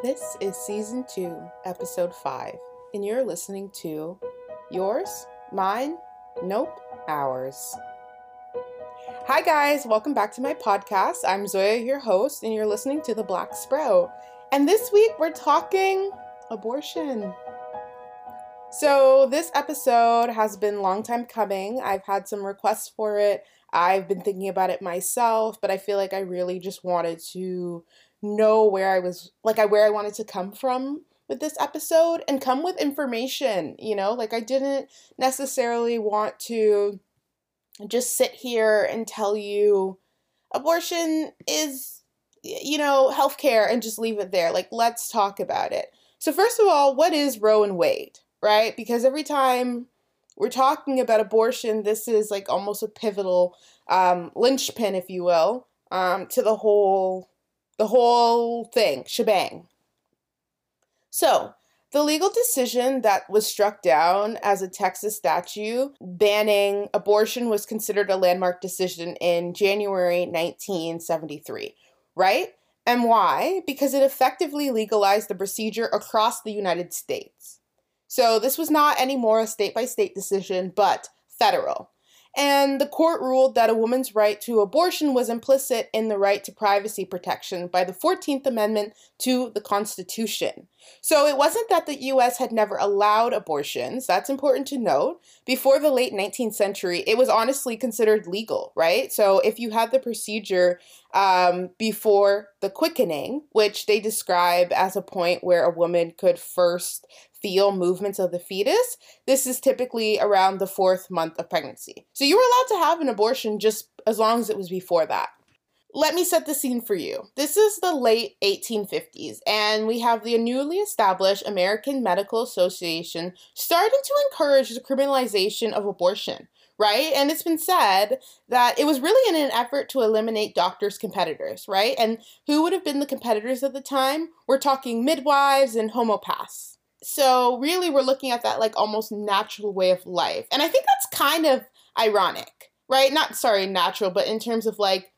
This is season two, episode five, and you're listening to yours, mine, nope, ours. Hi, guys, welcome back to my podcast. I'm Zoya, your host, and you're listening to The Black Sprout. And this week we're talking abortion. So, this episode has been a long time coming. I've had some requests for it. I've been thinking about it myself, but I feel like I really just wanted to know where I was like I where I wanted to come from with this episode and come with information, you know? Like I didn't necessarily want to just sit here and tell you abortion is you know, healthcare and just leave it there. Like let's talk about it. So first of all, what is Roe and Wade, right? Because every time we're talking about abortion, this is like almost a pivotal um, linchpin, if you will, um, to the whole the whole thing, shebang. So, the legal decision that was struck down as a Texas statute banning abortion was considered a landmark decision in January 1973, right? And why? Because it effectively legalized the procedure across the United States. So this was not anymore a state by state decision, but federal. And the court ruled that a woman's right to abortion was implicit in the right to privacy protection by the 14th Amendment to the Constitution. So it wasn't that the US had never allowed abortions, that's important to note. Before the late 19th century, it was honestly considered legal, right? So if you had the procedure um, before the quickening, which they describe as a point where a woman could first feel movements of the fetus, this is typically around the fourth month of pregnancy. So you were allowed to have an abortion just as long as it was before that. Let me set the scene for you. This is the late 1850s, and we have the newly established American Medical Association starting to encourage the criminalization of abortion, right? And it's been said that it was really in an effort to eliminate doctors' competitors, right? And who would have been the competitors at the time? We're talking midwives and homeopaths. so really we're looking at that like almost natural way of life and i think that's kind of ironic right not sorry natural but in terms of like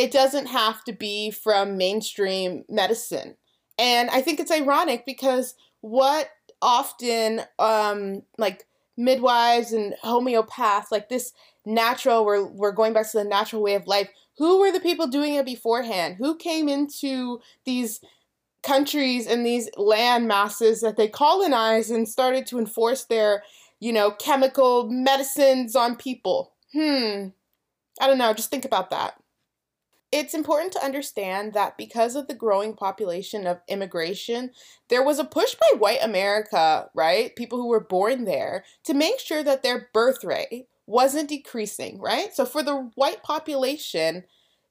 it doesn't have to be from mainstream medicine and i think it's ironic because what often um like midwives and homeopaths like this natural we're, we're going back to the natural way of life who were the people doing it beforehand who came into these countries and these land masses that they colonized and started to enforce their, you know, chemical medicines on people. Hmm. I don't know, just think about that. It's important to understand that because of the growing population of immigration, there was a push by white America, right? People who were born there to make sure that their birth rate wasn't decreasing, right? So for the white population,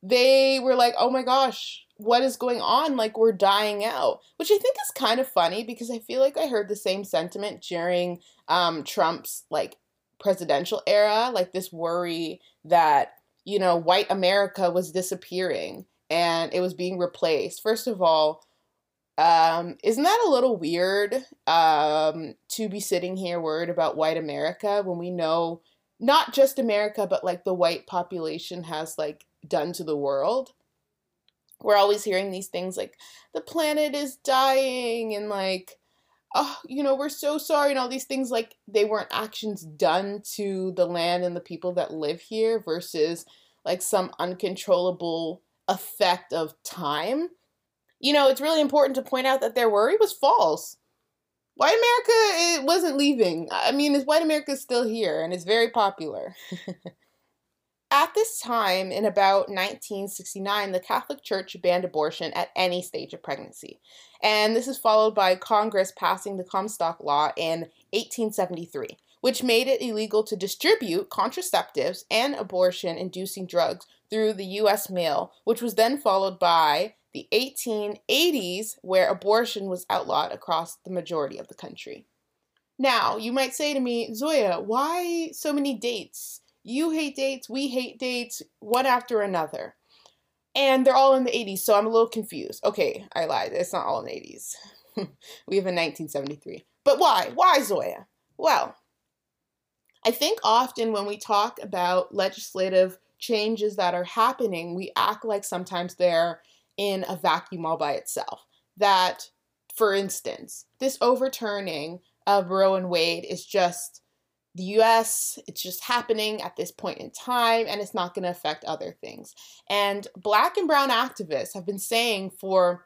they were like, oh my gosh, what is going on? Like we're dying out, which I think is kind of funny because I feel like I heard the same sentiment during um, Trump's like presidential era, like this worry that you know white America was disappearing and it was being replaced. First of all, um, isn't that a little weird um, to be sitting here worried about white America when we know not just America, but like the white population has like done to the world? we're always hearing these things like the planet is dying and like oh you know we're so sorry and all these things like they weren't actions done to the land and the people that live here versus like some uncontrollable effect of time. You know it's really important to point out that their worry was false. White america it wasn't leaving. I mean is white america is still here? And it's very popular At this time, in about 1969, the Catholic Church banned abortion at any stage of pregnancy. And this is followed by Congress passing the Comstock Law in 1873, which made it illegal to distribute contraceptives and abortion inducing drugs through the U.S. mail, which was then followed by the 1880s, where abortion was outlawed across the majority of the country. Now, you might say to me, Zoya, why so many dates? You hate dates, we hate dates, one after another. And they're all in the 80s, so I'm a little confused. Okay, I lied. It's not all in the 80s. we have a 1973. But why? Why, Zoya? Well, I think often when we talk about legislative changes that are happening, we act like sometimes they're in a vacuum all by itself. That for instance, this overturning of Roe and Wade is just the US, it's just happening at this point in time and it's not going to affect other things. And black and brown activists have been saying for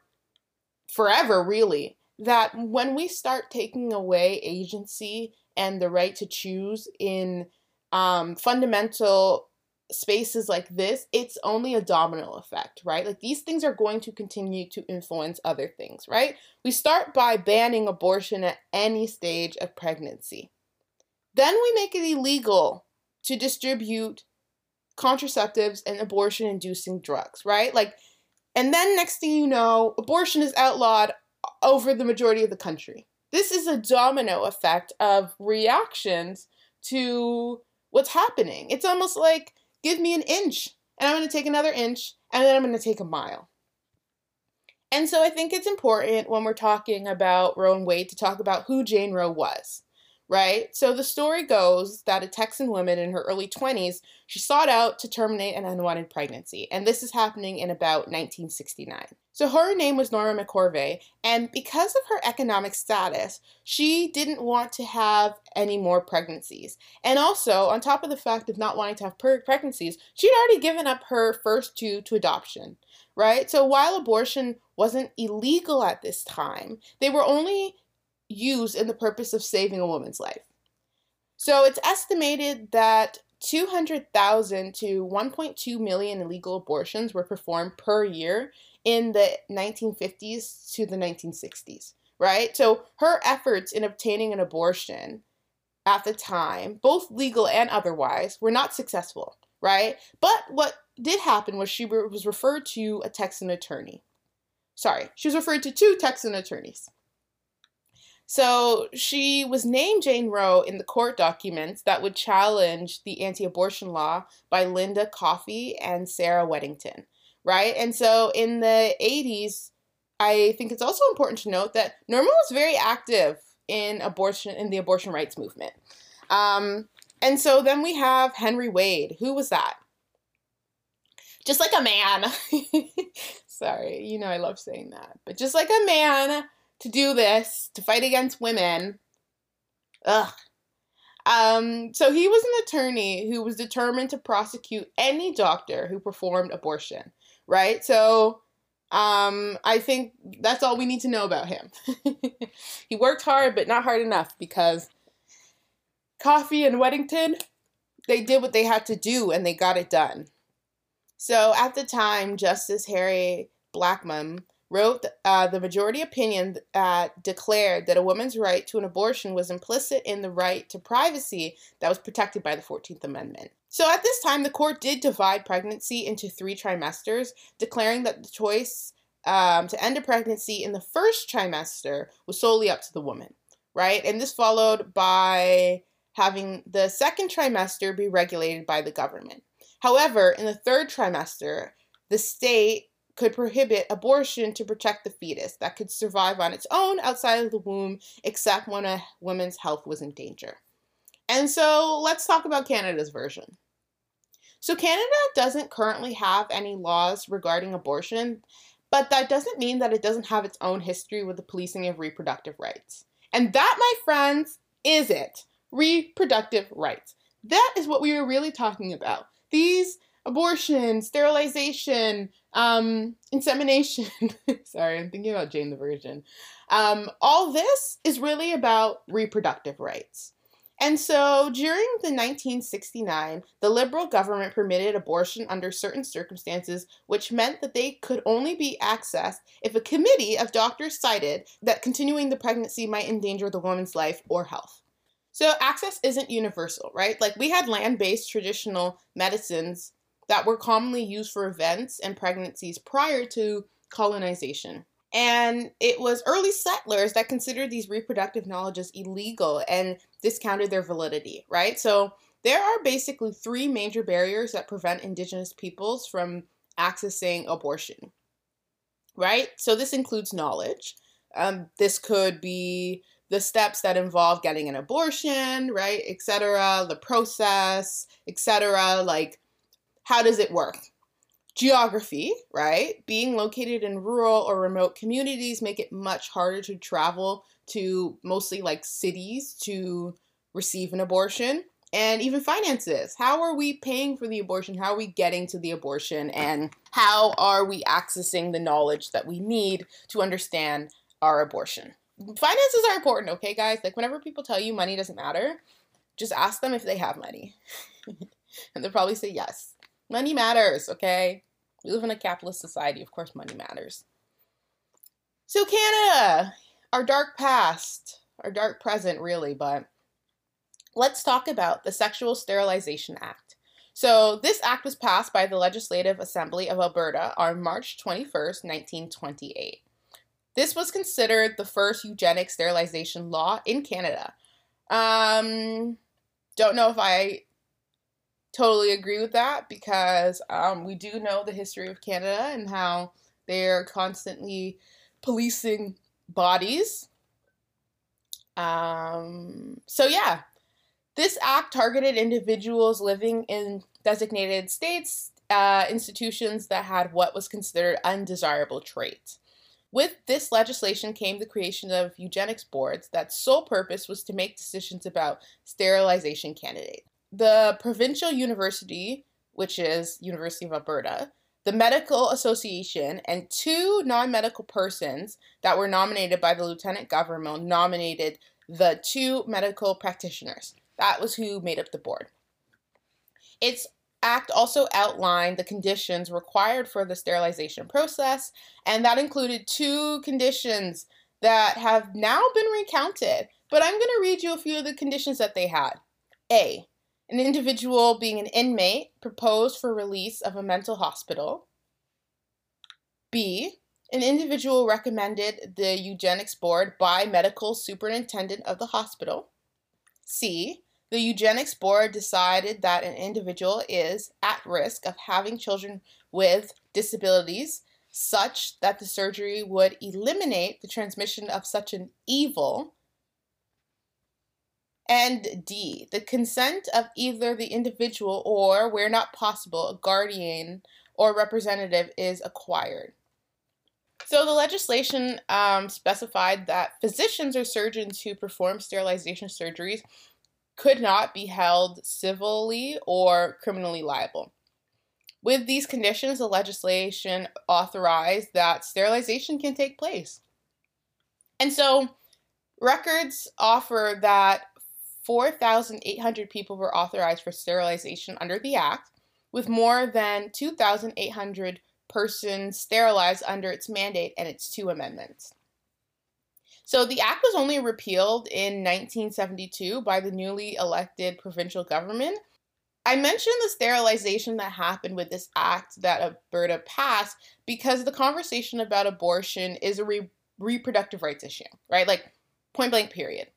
forever, really, that when we start taking away agency and the right to choose in um, fundamental spaces like this, it's only a domino effect, right? Like these things are going to continue to influence other things, right? We start by banning abortion at any stage of pregnancy. Then we make it illegal to distribute contraceptives and abortion inducing drugs, right? Like, and then next thing you know, abortion is outlawed over the majority of the country. This is a domino effect of reactions to what's happening. It's almost like give me an inch, and I'm going to take another inch, and then I'm going to take a mile. And so I think it's important when we're talking about Roe and Wade to talk about who Jane Roe was right? So the story goes that a Texan woman in her early 20s, she sought out to terminate an unwanted pregnancy, and this is happening in about 1969. So her name was Norma McCorvey, and because of her economic status, she didn't want to have any more pregnancies. And also, on top of the fact of not wanting to have pregnancies, she'd already given up her first two to adoption, right? So while abortion wasn't illegal at this time, they were only used in the purpose of saving a woman's life. So it's estimated that 200,000 to 1.2 million illegal abortions were performed per year in the 1950s to the 1960s, right? So her efforts in obtaining an abortion at the time, both legal and otherwise, were not successful, right? But what did happen was she was referred to a Texan attorney. Sorry, she was referred to two Texan attorneys. So she was named Jane Roe in the court documents that would challenge the anti abortion law by Linda Coffey and Sarah Weddington, right? And so in the 80s, I think it's also important to note that Norma was very active in abortion, in the abortion rights movement. Um, and so then we have Henry Wade. Who was that? Just like a man. Sorry, you know I love saying that. But just like a man to do this, to fight against women. Ugh. Um, so he was an attorney who was determined to prosecute any doctor who performed abortion, right? So um, I think that's all we need to know about him. he worked hard, but not hard enough because Coffey and Weddington, they did what they had to do and they got it done. So at the time, Justice Harry Blackmun wrote uh, the majority opinion uh, declared that a woman's right to an abortion was implicit in the right to privacy that was protected by the 14th Amendment. So at this time, the court did divide pregnancy into three trimesters, declaring that the choice um, to end a pregnancy in the first trimester was solely up to the woman, right? And this followed by having the second trimester be regulated by the government. However, in the third trimester, the state could prohibit abortion to protect the fetus that could survive on its own outside of the womb, except when a woman's health was in danger. And so let's talk about Canada's version. So, Canada doesn't currently have any laws regarding abortion, but that doesn't mean that it doesn't have its own history with the policing of reproductive rights. And that, my friends, is it reproductive rights. That is what we are really talking about. These abortion, sterilization, um, insemination. Sorry, I'm thinking about Jane the Virgin. Um, all this is really about reproductive rights. And so during the 1969, the Liberal government permitted abortion under certain circumstances, which meant that they could only be accessed if a committee of doctors cited that continuing the pregnancy might endanger the woman's life or health. So access isn't universal, right? Like we had land based traditional medicines that were commonly used for events and pregnancies prior to colonization. And it was early settlers that considered these reproductive knowledges illegal and discounted their validity, right? So there are basically three major barriers that prevent Indigenous peoples from accessing abortion, right? So this includes knowledge. Um, this could be the steps that involve getting an abortion, right, etc., the process, etc., like how does it work? geography, right? Being located in rural or remote communities make it much harder to travel to mostly like cities to receive an abortion and even finances. How are we paying for the abortion? How are we getting to the abortion? And how are we accessing the knowledge that we need to understand our abortion? Finances are important, okay, guys? Like, whenever people tell you money doesn't matter, just ask them if they have money. and they'll probably say yes. Money matters, okay? We live in a capitalist society. Of course, money matters. So, Canada, our dark past, our dark present, really, but let's talk about the Sexual Sterilization Act. So, this act was passed by the Legislative Assembly of Alberta on March 21st, 1928. This was considered the first eugenic sterilization law in Canada. Um, don't know if I totally agree with that because um, we do know the history of Canada and how they're constantly policing bodies. Um, so, yeah, this act targeted individuals living in designated states, uh, institutions that had what was considered undesirable traits. With this legislation came the creation of eugenics boards that sole purpose was to make decisions about sterilization candidates. The provincial university, which is University of Alberta, the Medical Association, and two non-medical persons that were nominated by the lieutenant governor nominated the two medical practitioners. That was who made up the board. Its act also outlined the conditions required for the sterilization process, and that included two conditions that have now been recounted. But I'm going to read you a few of the conditions that they had. A. An individual being an inmate proposed for release of a mental hospital. B. An individual recommended the eugenics board by medical superintendent of the hospital. C. The eugenics board decided that an individual is at risk of having children with disabilities such that the surgery would eliminate the transmission of such an evil. And D, the consent of either the individual or, where not possible, a guardian or representative is acquired. So the legislation um, specified that physicians or surgeons who perform sterilization surgeries could not be held civilly or criminally liable. With these conditions, the legislation authorized that sterilization can take place. And so records offer that 4,800 people were authorized for sterilization under the Act, with more than 2,800 persons sterilized under its mandate and its two amendments. So the act was only repealed in 1972 by the newly elected provincial government. I mentioned the sterilization that happened with this act that Alberta passed because the conversation about abortion is a re- reproductive rights issue, right? Like point blank, period.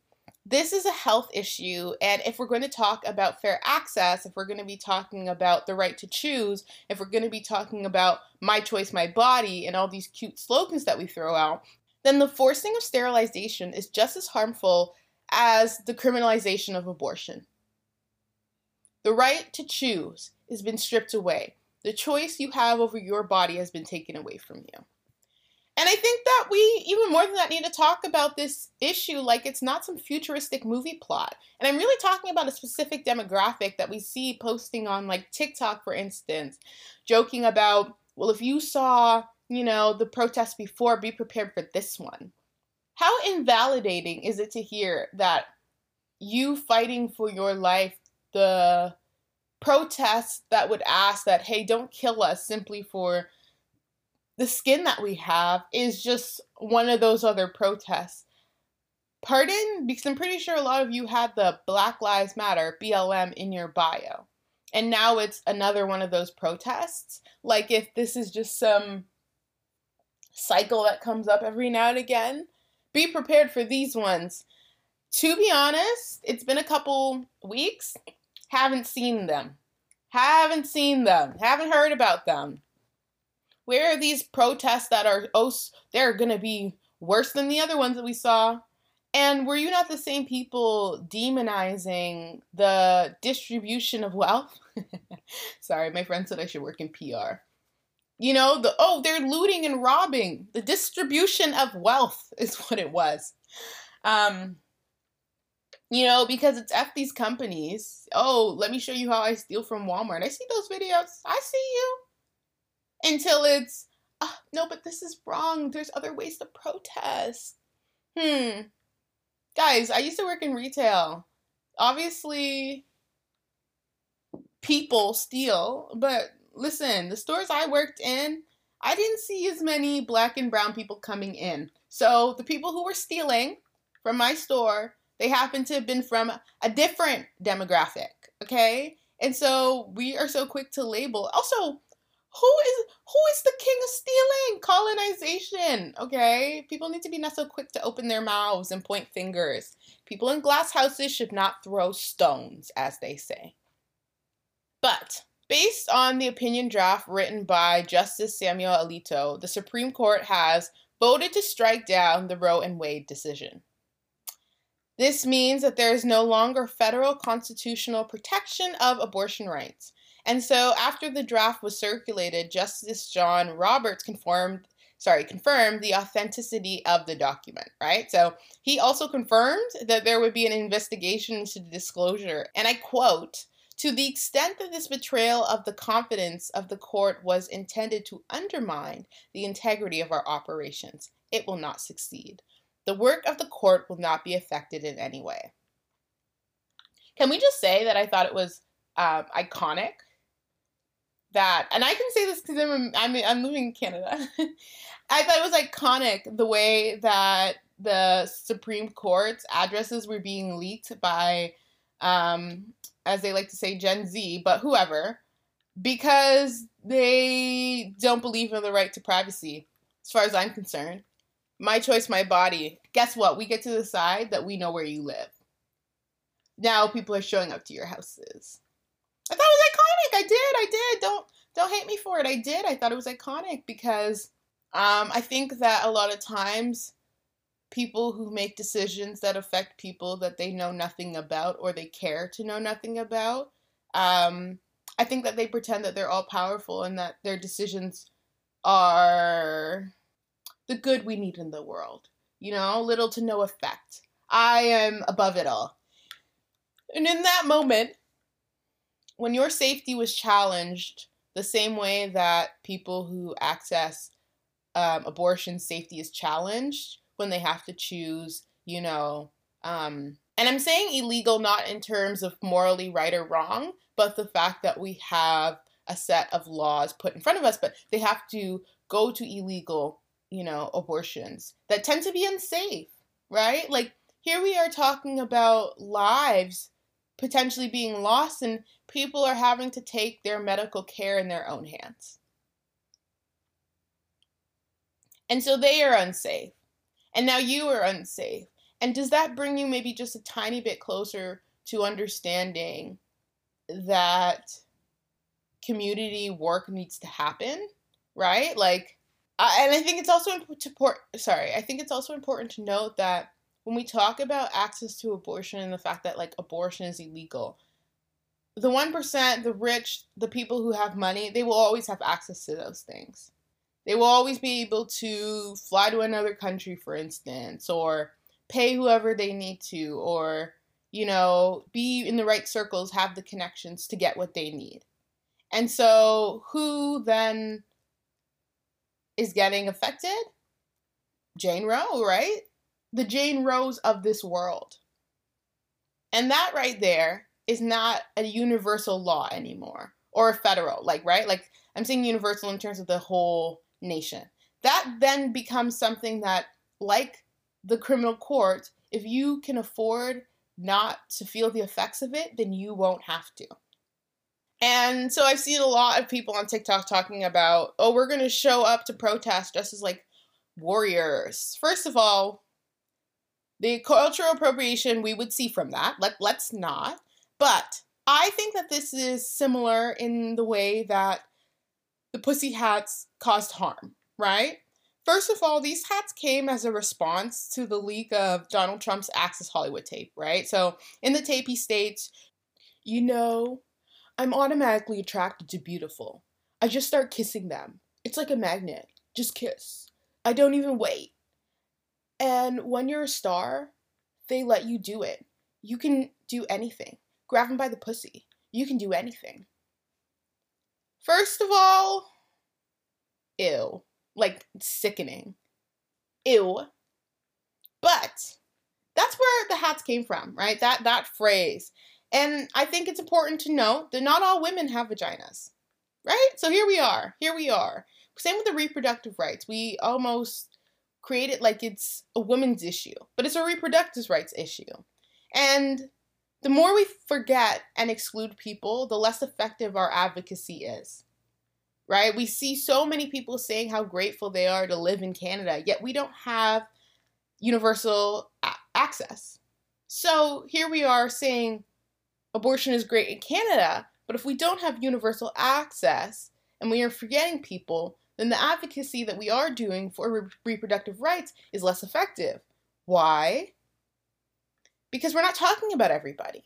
This is a health issue, and if we're going to talk about fair access, if we're going to be talking about the right to choose, if we're going to be talking about my choice, my body, and all these cute slogans that we throw out, then the forcing of sterilization is just as harmful as the criminalization of abortion. The right to choose has been stripped away. The choice you have over your body has been taken away from you. And I think that we, even more than that, need to talk about this issue like it's not some futuristic movie plot. And I'm really talking about a specific demographic that we see posting on like TikTok, for instance, joking about, well, if you saw you know, the protests before, be prepared for this one. How invalidating is it to hear that you fighting for your life, the protests that would ask that, hey, don't kill us simply for the skin that we have, is just one of those other protests. Pardon? Because I'm pretty sure a lot of you had the Black Lives Matter, BLM, in your bio. And now it's another one of those protests. Like if this is just some cycle that comes up every now and again. Be prepared for these ones. To be honest, it's been a couple weeks. Haven't seen them. Haven't seen them. Haven't heard about them. Where are these protests that are, oh, they're going to be worse than the other ones that we saw? And were you not the same people demonizing the distribution of wealth? Sorry, my friend said I should work in PR. You know, the oh, they're looting and robbing. The distribution of wealth is what it was. Um, you know, because it's F these companies. Oh, let me show you how I steal from Walmart. I see those videos. I see you. Until it's, oh, no, but this is wrong. There's other ways to protest. Hmm. Guys, I used to work in retail. Obviously, people steal, but listen, the stores I worked in, I didn't see as many black and brown people coming in. So the people who were stealing from my store they happen to have been from a different demographic, okay? And so we are so quick to label. Also, who is who is the king of stealing? Colonization, okay? People need to be not so quick to open their mouths and point fingers. People in glass houses should not throw stones, as they say. But based on the opinion draft written by Justice Samuel Alito, the Supreme Court has voted to strike down the Roe and Wade decision. This means that there is no longer federal constitutional protection of abortion rights. And so after the draft was circulated, Justice John Roberts confirmed sorry, confirmed the authenticity of the document, right? So he also confirmed that there would be an investigation into the disclosure. And I quote, to the extent that this betrayal of the confidence of the court was intended to undermine the integrity of our operations, it will not succeed. The work of the court will not be affected in any way. Can we just say that I thought it was um, iconic? That, and I can say this because I'm, I'm, I'm living in Canada. I thought it was iconic the way that the Supreme Court's addresses were being leaked by, um, as they like to say, Gen Z, but whoever, because they don't believe in the right to privacy, as far as I'm concerned my choice, my body. Guess what? We get to decide that we know where you live. Now people are showing up to your houses. I thought it was iconic. I did. I did. Don't don't hate me for it. I did. I thought it was iconic because um, I think that a lot of times people who make decisions that affect people that they know nothing about or they care to know nothing about, um, I think that they pretend that they're all powerful and that their decisions are the good we need in the world. You know, little to no effect. I am above it all. And in that moment, when your safety was challenged, the same way that people who access um, abortion safety is challenged when they have to choose, you know, um, and I'm saying illegal not in terms of morally right or wrong, but the fact that we have a set of laws put in front of us, but they have to go to illegal you know, abortions that tend to be unsafe, right? Like here we are talking about lives potentially being lost and people are having to take their medical care in their own hands. And so they are unsafe. And now you are unsafe. And does that bring you maybe just a tiny bit closer to understanding that community work needs to happen, right? Like and I think it's also important. Sorry, I think it's also important to note that when we talk about access to abortion and the fact that like abortion is illegal, the one percent, the rich, the people who have money, they will always have access to those things. They will always be able to fly to another country, for instance, or pay whoever they need to, or you know, be in the right circles, have the connections to get what they need. And so, who then is getting affected? Jane Roe, right? The Jane Roes of this world. And that right there is not a universal law anymore or a federal, like, right? Like, I'm saying universal in terms of the whole nation. That then becomes something that, like the criminal court, if you can afford not to feel the effects of it, then you won't have to. And so I've seen a lot of people on TikTok talking about, oh, we're going to show up to protest just as like warriors. First of all, the cultural appropriation we would see from that. Let, let's not. But I think that this is similar in the way that the pussy hats caused harm, right? First of all, these hats came as a response to the leak of Donald Trump's Access Hollywood tape, right? So in the tape, he states, you know, I'm automatically attracted to beautiful. I just start kissing them. It's like a magnet. Just kiss. I don't even wait. And when you're a star, they let you do it. You can do anything. Grab them by the pussy. You can do anything. First of all, ew. Like sickening. Ew. But that's where the hats came from, right? That that phrase. And I think it's important to note that not all women have vaginas. Right? So here we are. Here we are. Same with the reproductive rights. We almost create it like it's a woman's issue, but it's a reproductive rights issue. And the more we forget and exclude people, the less effective our advocacy is. Right? We see so many people saying how grateful they are to live in Canada, yet we don't have universal a- access. So here we are saying abortion is great in Canada, but if we don't have universal access and we are forgetting people, then the advocacy that we are doing for re- reproductive rights is less effective. Why? Because we're not talking about everybody.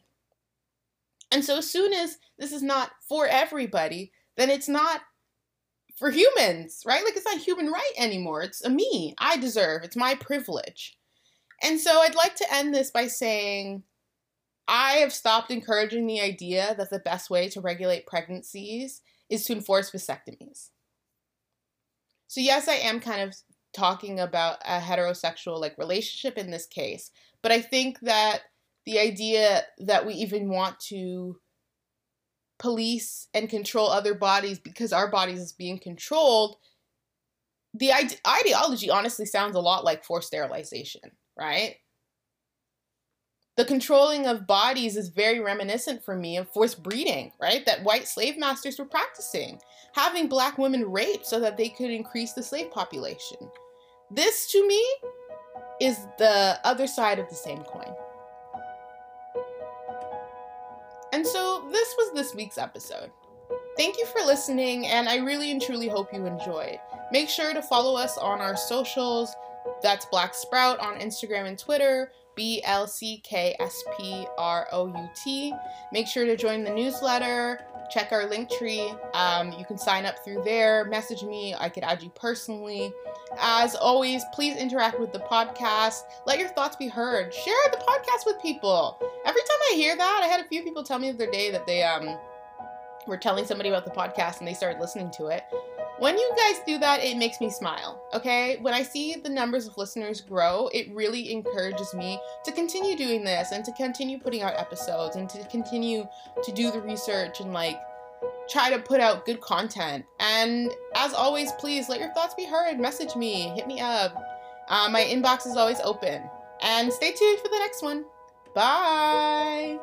And so, as soon as this is not for everybody, then it's not for humans, right? Like, it's not human right anymore. It's a me. I deserve. It's my privilege. And so, I'd like to end this by saying I have stopped encouraging the idea that the best way to regulate pregnancies is to enforce vasectomies. So yes, I am kind of talking about a heterosexual like relationship in this case, but I think that the idea that we even want to police and control other bodies because our bodies is being controlled the ide- ideology honestly sounds a lot like forced sterilization right the controlling of bodies is very reminiscent for me of forced breeding, right? That white slave masters were practicing, having black women raped so that they could increase the slave population. This, to me, is the other side of the same coin. And so, this was this week's episode. Thank you for listening, and I really and truly hope you enjoyed. Make sure to follow us on our socials. That's Black Sprout on Instagram and Twitter. B L C K S P R O U T. Make sure to join the newsletter. Check our Linktree. Um, you can sign up through there. Message me. I could add you personally. As always, please interact with the podcast. Let your thoughts be heard. Share the podcast with people. Every time I hear that, I had a few people tell me the other day that they um were telling somebody about the podcast and they started listening to it. When you guys do that, it makes me smile, okay? When I see the numbers of listeners grow, it really encourages me to continue doing this and to continue putting out episodes and to continue to do the research and like try to put out good content. And as always, please let your thoughts be heard. Message me, hit me up. Uh, my inbox is always open. And stay tuned for the next one. Bye.